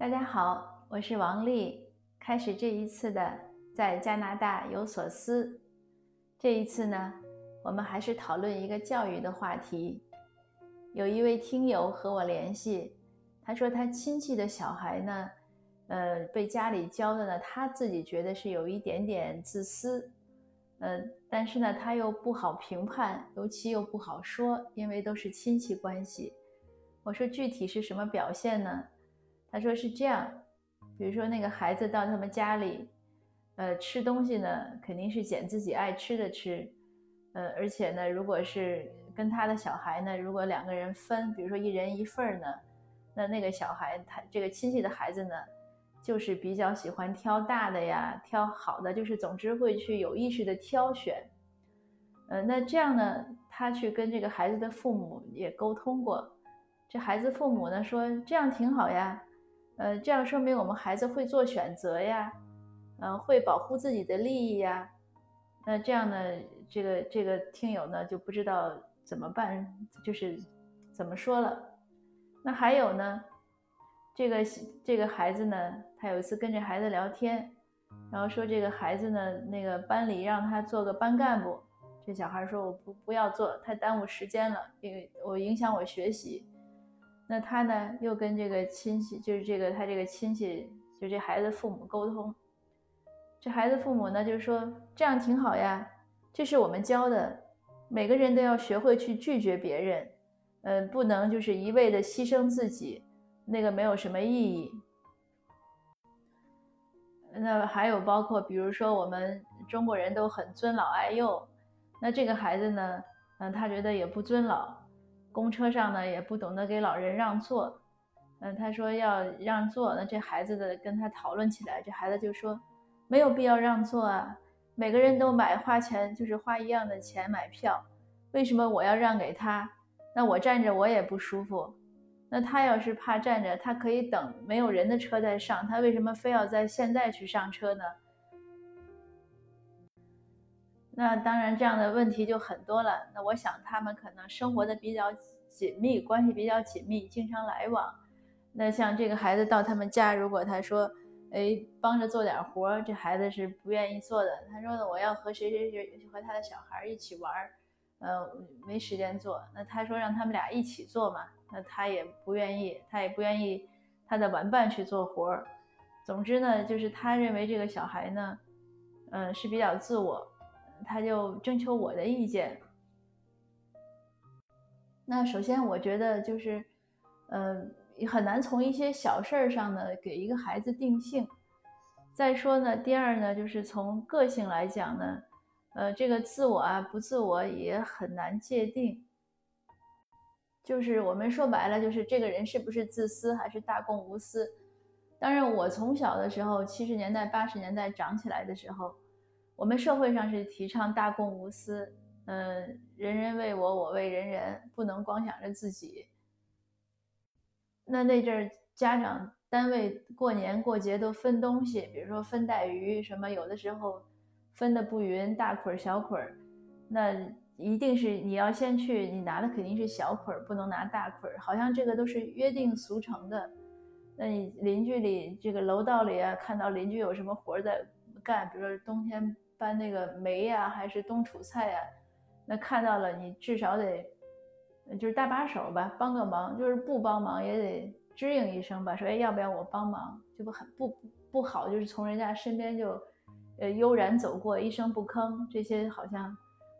大家好，我是王丽。开始这一次的在加拿大有所思。这一次呢，我们还是讨论一个教育的话题。有一位听友和我联系，他说他亲戚的小孩呢，呃，被家里教的呢，他自己觉得是有一点点自私，呃，但是呢，他又不好评判，尤其又不好说，因为都是亲戚关系。我说具体是什么表现呢？他说是这样，比如说那个孩子到他们家里，呃，吃东西呢，肯定是捡自己爱吃的吃，呃，而且呢，如果是跟他的小孩呢，如果两个人分，比如说一人一份儿呢，那那个小孩他这个亲戚的孩子呢，就是比较喜欢挑大的呀，挑好的，就是总之会去有意识的挑选，呃，那这样呢，他去跟这个孩子的父母也沟通过，这孩子父母呢说这样挺好呀。呃，这样说明我们孩子会做选择呀，嗯，会保护自己的利益呀。那这样呢，这个这个听友呢就不知道怎么办，就是怎么说了。那还有呢，这个这个孩子呢，他有一次跟这孩子聊天，然后说这个孩子呢，那个班里让他做个班干部，这小孩说我不不要做，太耽误时间了，因为我影响我学习。那他呢，又跟这个亲戚，就是这个他这个亲戚，就这孩子父母沟通。这孩子父母呢，就是说这样挺好呀，这是我们教的，每个人都要学会去拒绝别人，嗯，不能就是一味的牺牲自己，那个没有什么意义。那还有包括，比如说我们中国人都很尊老爱幼，那这个孩子呢，嗯，他觉得也不尊老。公车上呢也不懂得给老人让座，嗯，他说要让座，那这孩子的跟他讨论起来，这孩子就说没有必要让座啊，每个人都买花钱就是花一样的钱买票，为什么我要让给他？那我站着我也不舒服，那他要是怕站着，他可以等没有人的车再上，他为什么非要在现在去上车呢？那当然，这样的问题就很多了。那我想，他们可能生活的比较紧密，关系比较紧密，经常来往。那像这个孩子到他们家，如果他说，哎，帮着做点活，这孩子是不愿意做的。他说呢，我要和谁谁谁和他的小孩一起玩，呃，没时间做。那他说让他们俩一起做嘛，那他也不愿意，他也不愿意他的玩伴去做活。总之呢，就是他认为这个小孩呢，嗯，是比较自我。他就征求我的意见。那首先，我觉得就是，呃，很难从一些小事儿上呢给一个孩子定性。再说呢，第二呢，就是从个性来讲呢，呃，这个自我啊不自我也很难界定。就是我们说白了，就是这个人是不是自私还是大公无私？当然，我从小的时候，七十年代、八十年代长起来的时候。我们社会上是提倡大公无私，嗯，人人为我，我为人人，不能光想着自己。那那阵儿，家长单位过年过节都分东西，比如说分带鱼什么，有的时候分的不匀，大捆儿小捆儿，那一定是你要先去，你拿的肯定是小捆儿，不能拿大捆儿，好像这个都是约定俗成的。那你邻居里这个楼道里啊，看到邻居有什么活在干，比如说冬天。搬那个煤呀，还是冬储菜呀？那看到了，你至少得，就是搭把手吧，帮个忙。就是不帮忙也得支应一声吧，说哎，要不要我帮忙？就不很不不好，就是从人家身边就，呃，悠然走过，一声不吭。这些好像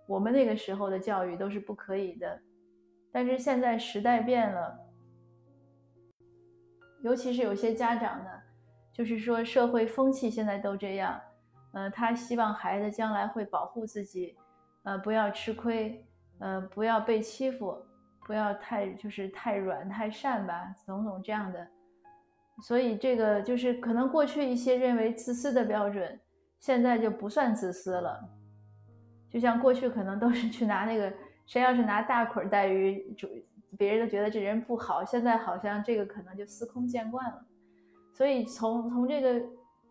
我们那个时候的教育都是不可以的。但是现在时代变了，尤其是有些家长呢，就是说社会风气现在都这样。呃，他希望孩子将来会保护自己，呃，不要吃亏，呃，不要被欺负，不要太就是太软太善吧，种种这样的。所以这个就是可能过去一些认为自私的标准，现在就不算自私了。就像过去可能都是去拿那个，谁要是拿大捆带鱼，主别人都觉得这人不好。现在好像这个可能就司空见惯了。所以从从这个。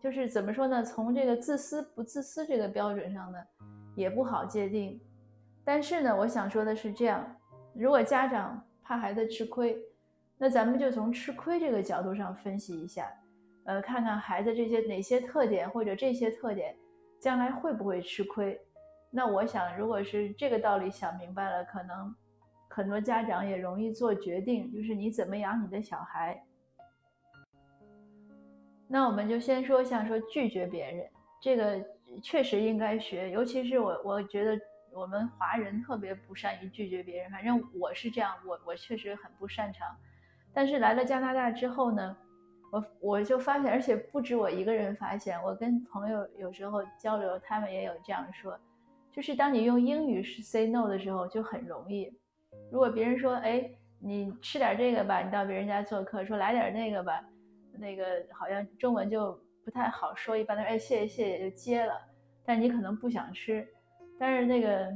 就是怎么说呢？从这个自私不自私这个标准上呢，也不好界定。但是呢，我想说的是这样：如果家长怕孩子吃亏，那咱们就从吃亏这个角度上分析一下，呃，看看孩子这些哪些特点或者这些特点，将来会不会吃亏？那我想，如果是这个道理想明白了，可能很多家长也容易做决定，就是你怎么养你的小孩。那我们就先说，像说拒绝别人，这个确实应该学，尤其是我，我觉得我们华人特别不善于拒绝别人，反正我是这样，我我确实很不擅长。但是来了加拿大之后呢，我我就发现，而且不止我一个人发现，我跟朋友有时候交流，他们也有这样说，就是当你用英语是 say no 的时候就很容易。如果别人说，哎，你吃点这个吧，你到别人家做客，说来点那个吧，那个好像中文就不太好说，一般都哎谢谢谢谢就接了，但你可能不想吃，但是那个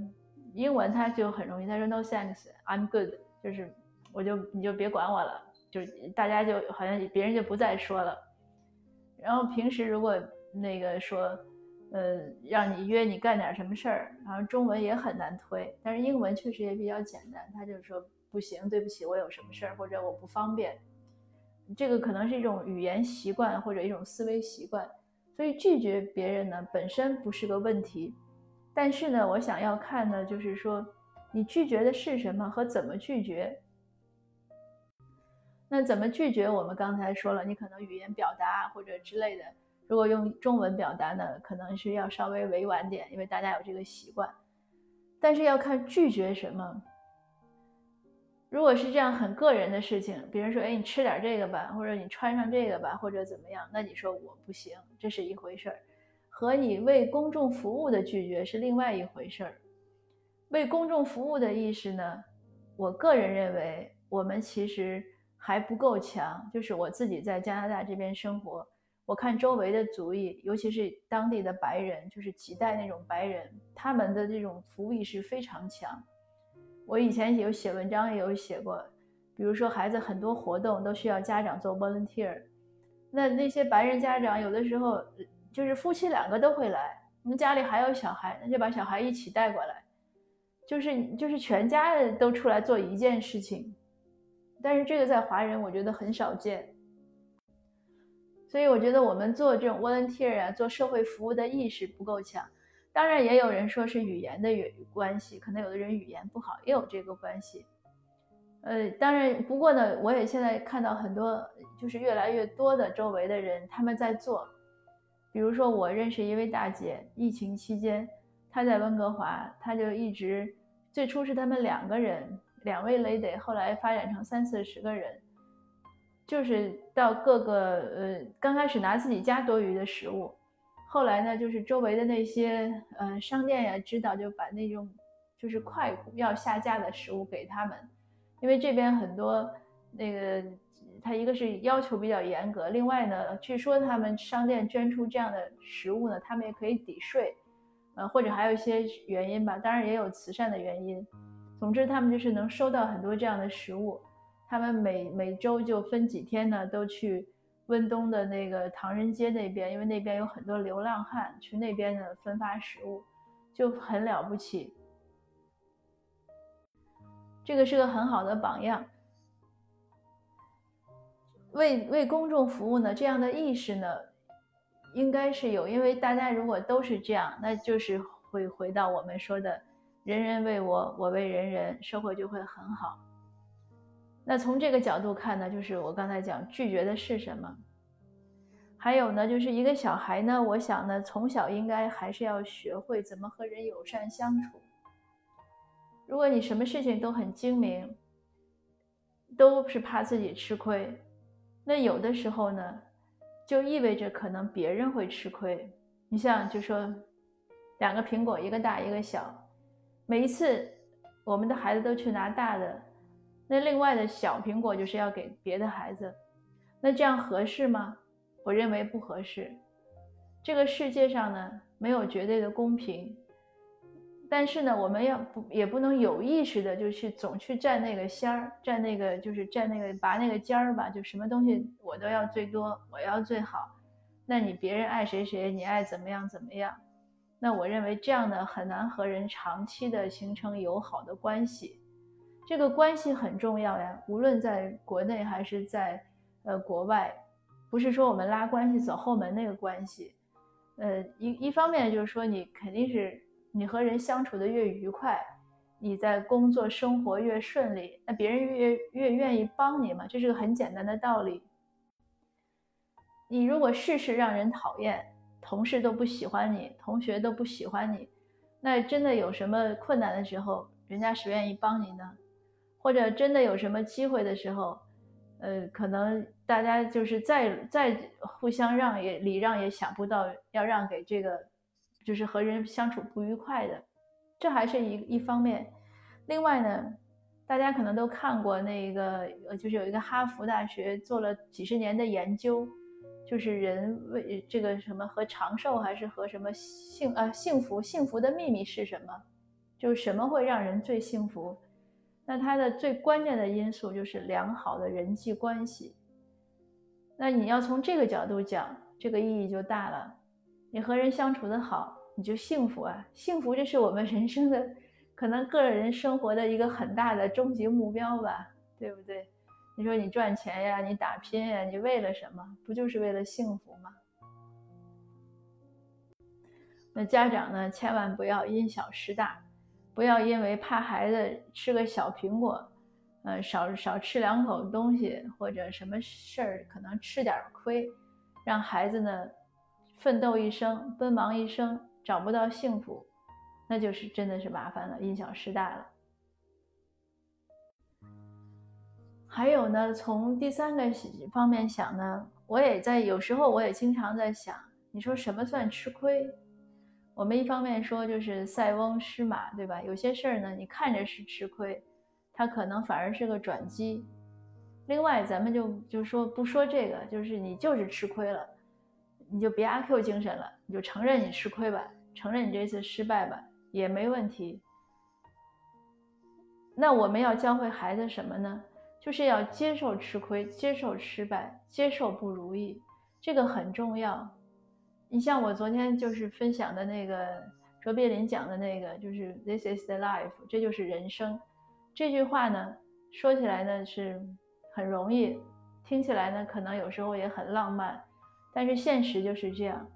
英文他就很容易，他说 no thanks，I'm good，就是。我就你就别管我了，就大家就好像别人就不再说了。然后平时如果那个说，呃，让你约你干点什么事儿，然后中文也很难推，但是英文确实也比较简单。他就说不行，对不起，我有什么事儿或者我不方便。这个可能是一种语言习惯或者一种思维习惯，所以拒绝别人呢本身不是个问题。但是呢，我想要看呢，就是说你拒绝的是什么和怎么拒绝。那怎么拒绝？我们刚才说了，你可能语言表达或者之类的，如果用中文表达呢，可能是要稍微委婉点，因为大家有这个习惯。但是要看拒绝什么。如果是这样很个人的事情，比如说，哎，你吃点这个吧，或者你穿上这个吧，或者怎么样，那你说我不行，这是一回事儿。和你为公众服务的拒绝是另外一回事儿。为公众服务的意识呢，我个人认为，我们其实。还不够强，就是我自己在加拿大这边生活，我看周围的族裔，尤其是当地的白人，就是几代那种白人，他们的这种服务意识非常强。我以前有写文章，也有写过，比如说孩子很多活动都需要家长做 volunteer，那那些白人家长有的时候就是夫妻两个都会来，我们家里还有小孩，那就把小孩一起带过来，就是就是全家人都出来做一件事情。但是这个在华人我觉得很少见，所以我觉得我们做这种 volunteer 啊，做社会服务的意识不够强。当然也有人说是语言的关系，可能有的人语言不好，也有这个关系。呃，当然不过呢，我也现在看到很多，就是越来越多的周围的人他们在做。比如说我认识一位大姐，疫情期间她在温哥华，她就一直最初是他们两个人。两位 lady 后来发展成三四十个人，就是到各个呃，刚开始拿自己家多余的食物，后来呢，就是周围的那些呃商店呀，知道就把那种就是快要下架的食物给他们，因为这边很多那个他一个是要求比较严格，另外呢，据说他们商店捐出这样的食物呢，他们也可以抵税，呃，或者还有一些原因吧，当然也有慈善的原因。总之，他们就是能收到很多这样的食物。他们每每周就分几天呢，都去温东的那个唐人街那边，因为那边有很多流浪汉，去那边呢分发食物，就很了不起。这个是个很好的榜样。为为公众服务呢，这样的意识呢，应该是有。因为大家如果都是这样，那就是会回到我们说的。人人为我，我为人人，社会就会很好。那从这个角度看呢，就是我刚才讲拒绝的是什么？还有呢，就是一个小孩呢，我想呢，从小应该还是要学会怎么和人友善相处。如果你什么事情都很精明，都是怕自己吃亏，那有的时候呢，就意味着可能别人会吃亏。你像就说，两个苹果，一个大，一个小。每一次，我们的孩子都去拿大的，那另外的小苹果就是要给别的孩子，那这样合适吗？我认为不合适。这个世界上呢，没有绝对的公平，但是呢，我们要不也不能有意识的就去总去占那个先儿，占那个就是占那个拔那个尖儿吧，就什么东西我都要最多，我要最好，那你别人爱谁谁，你爱怎么样怎么样。那我认为这样呢很难和人长期的形成友好的关系，这个关系很重要呀，无论在国内还是在呃国外，不是说我们拉关系走后门那个关系，呃一一方面就是说你肯定是你和人相处的越愉快，你在工作生活越顺利，那别人越越愿意帮你嘛，这是个很简单的道理。你如果事事让人讨厌，同事都不喜欢你，同学都不喜欢你，那真的有什么困难的时候，人家谁愿意帮你呢？或者真的有什么机会的时候，呃，可能大家就是再再互相让也礼让也想不到要让给这个，就是和人相处不愉快的，这还是一一方面。另外呢，大家可能都看过那个，就是有一个哈佛大学做了几十年的研究，就是人为这个什么和长寿还是和什么幸啊幸福幸福的秘密是什么？就是什么会让人最幸福？那它的最关键的因素就是良好的人际关系。那你要从这个角度讲，这个意义就大了。你和人相处的好，你就幸福啊！幸福，这是我们人生的，可能个人生活的一个很大的终极目标吧，对不对？你说你赚钱呀，你打拼呀，你为了什么？不就是为了幸福吗？那家长呢，千万不要因小失大。不要因为怕孩子吃个小苹果，呃，少少吃两口东西，或者什么事儿可能吃点亏，让孩子呢奋斗一生、奔忙一生找不到幸福，那就是真的是麻烦了，因小失大了。还有呢，从第三个方面想呢，我也在有时候我也经常在想，你说什么算吃亏？我们一方面说就是塞翁失马，对吧？有些事儿呢，你看着是吃亏，它可能反而是个转机。另外，咱们就就说不说这个，就是你就是吃亏了，你就别阿 Q 精神了，你就承认你吃亏吧，承认你这次失败吧，也没问题。那我们要教会孩子什么呢？就是要接受吃亏，接受失败，接受不如意，这个很重要。你像我昨天就是分享的那个卓别林讲的那个，就是 This is the life，这就是人生。这句话呢，说起来呢是很容易，听起来呢可能有时候也很浪漫，但是现实就是这样。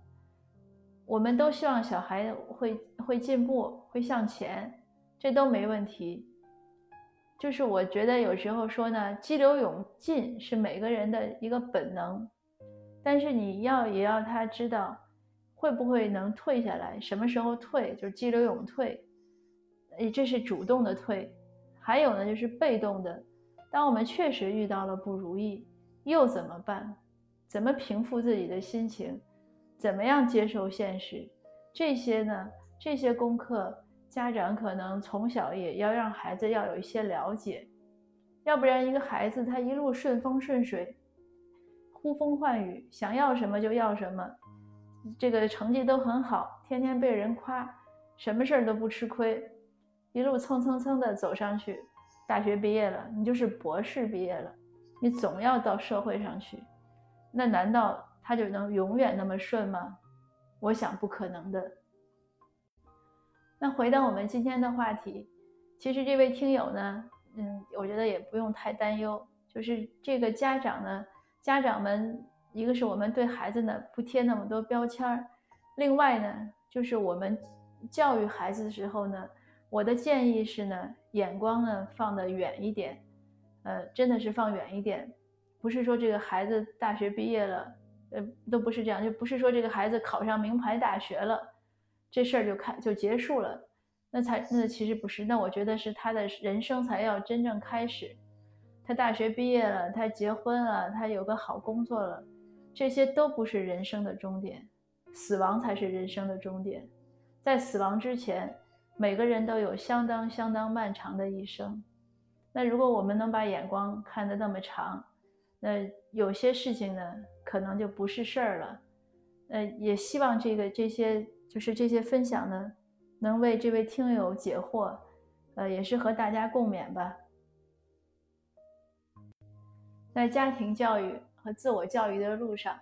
我们都希望小孩会会进步，会向前，这都没问题。就是我觉得有时候说呢，激流勇进是每个人的一个本能，但是你要也要他知道。会不会能退下来？什么时候退？就是激流勇退，诶，这是主动的退。还有呢，就是被动的。当我们确实遇到了不如意，又怎么办？怎么平复自己的心情？怎么样接受现实？这些呢？这些功课，家长可能从小也要让孩子要有一些了解，要不然一个孩子他一路顺风顺水，呼风唤雨，想要什么就要什么。这个成绩都很好，天天被人夸，什么事儿都不吃亏，一路蹭蹭蹭的走上去，大学毕业了，你就是博士毕业了，你总要到社会上去，那难道他就能永远那么顺吗？我想不可能的。那回到我们今天的话题，其实这位听友呢，嗯，我觉得也不用太担忧，就是这个家长呢，家长们。一个是我们对孩子呢不贴那么多标签儿，另外呢就是我们教育孩子的时候呢，我的建议是呢，眼光呢放得远一点，呃，真的是放远一点，不是说这个孩子大学毕业了，呃，都不是这样，就不是说这个孩子考上名牌大学了，这事儿就开就结束了，那才那其实不是，那我觉得是他的人生才要真正开始，他大学毕业了，他结婚了，他有个好工作了。这些都不是人生的终点，死亡才是人生的终点。在死亡之前，每个人都有相当相当漫长的一生。那如果我们能把眼光看得那么长，那有些事情呢，可能就不是事儿了。呃，也希望这个这些就是这些分享呢，能为这位听友解惑，呃，也是和大家共勉吧。在家庭教育。和自我教育的路上，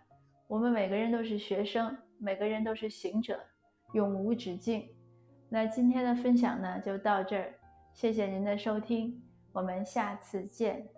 我们每个人都是学生，每个人都是行者，永无止境。那今天的分享呢，就到这儿，谢谢您的收听。我们下次见。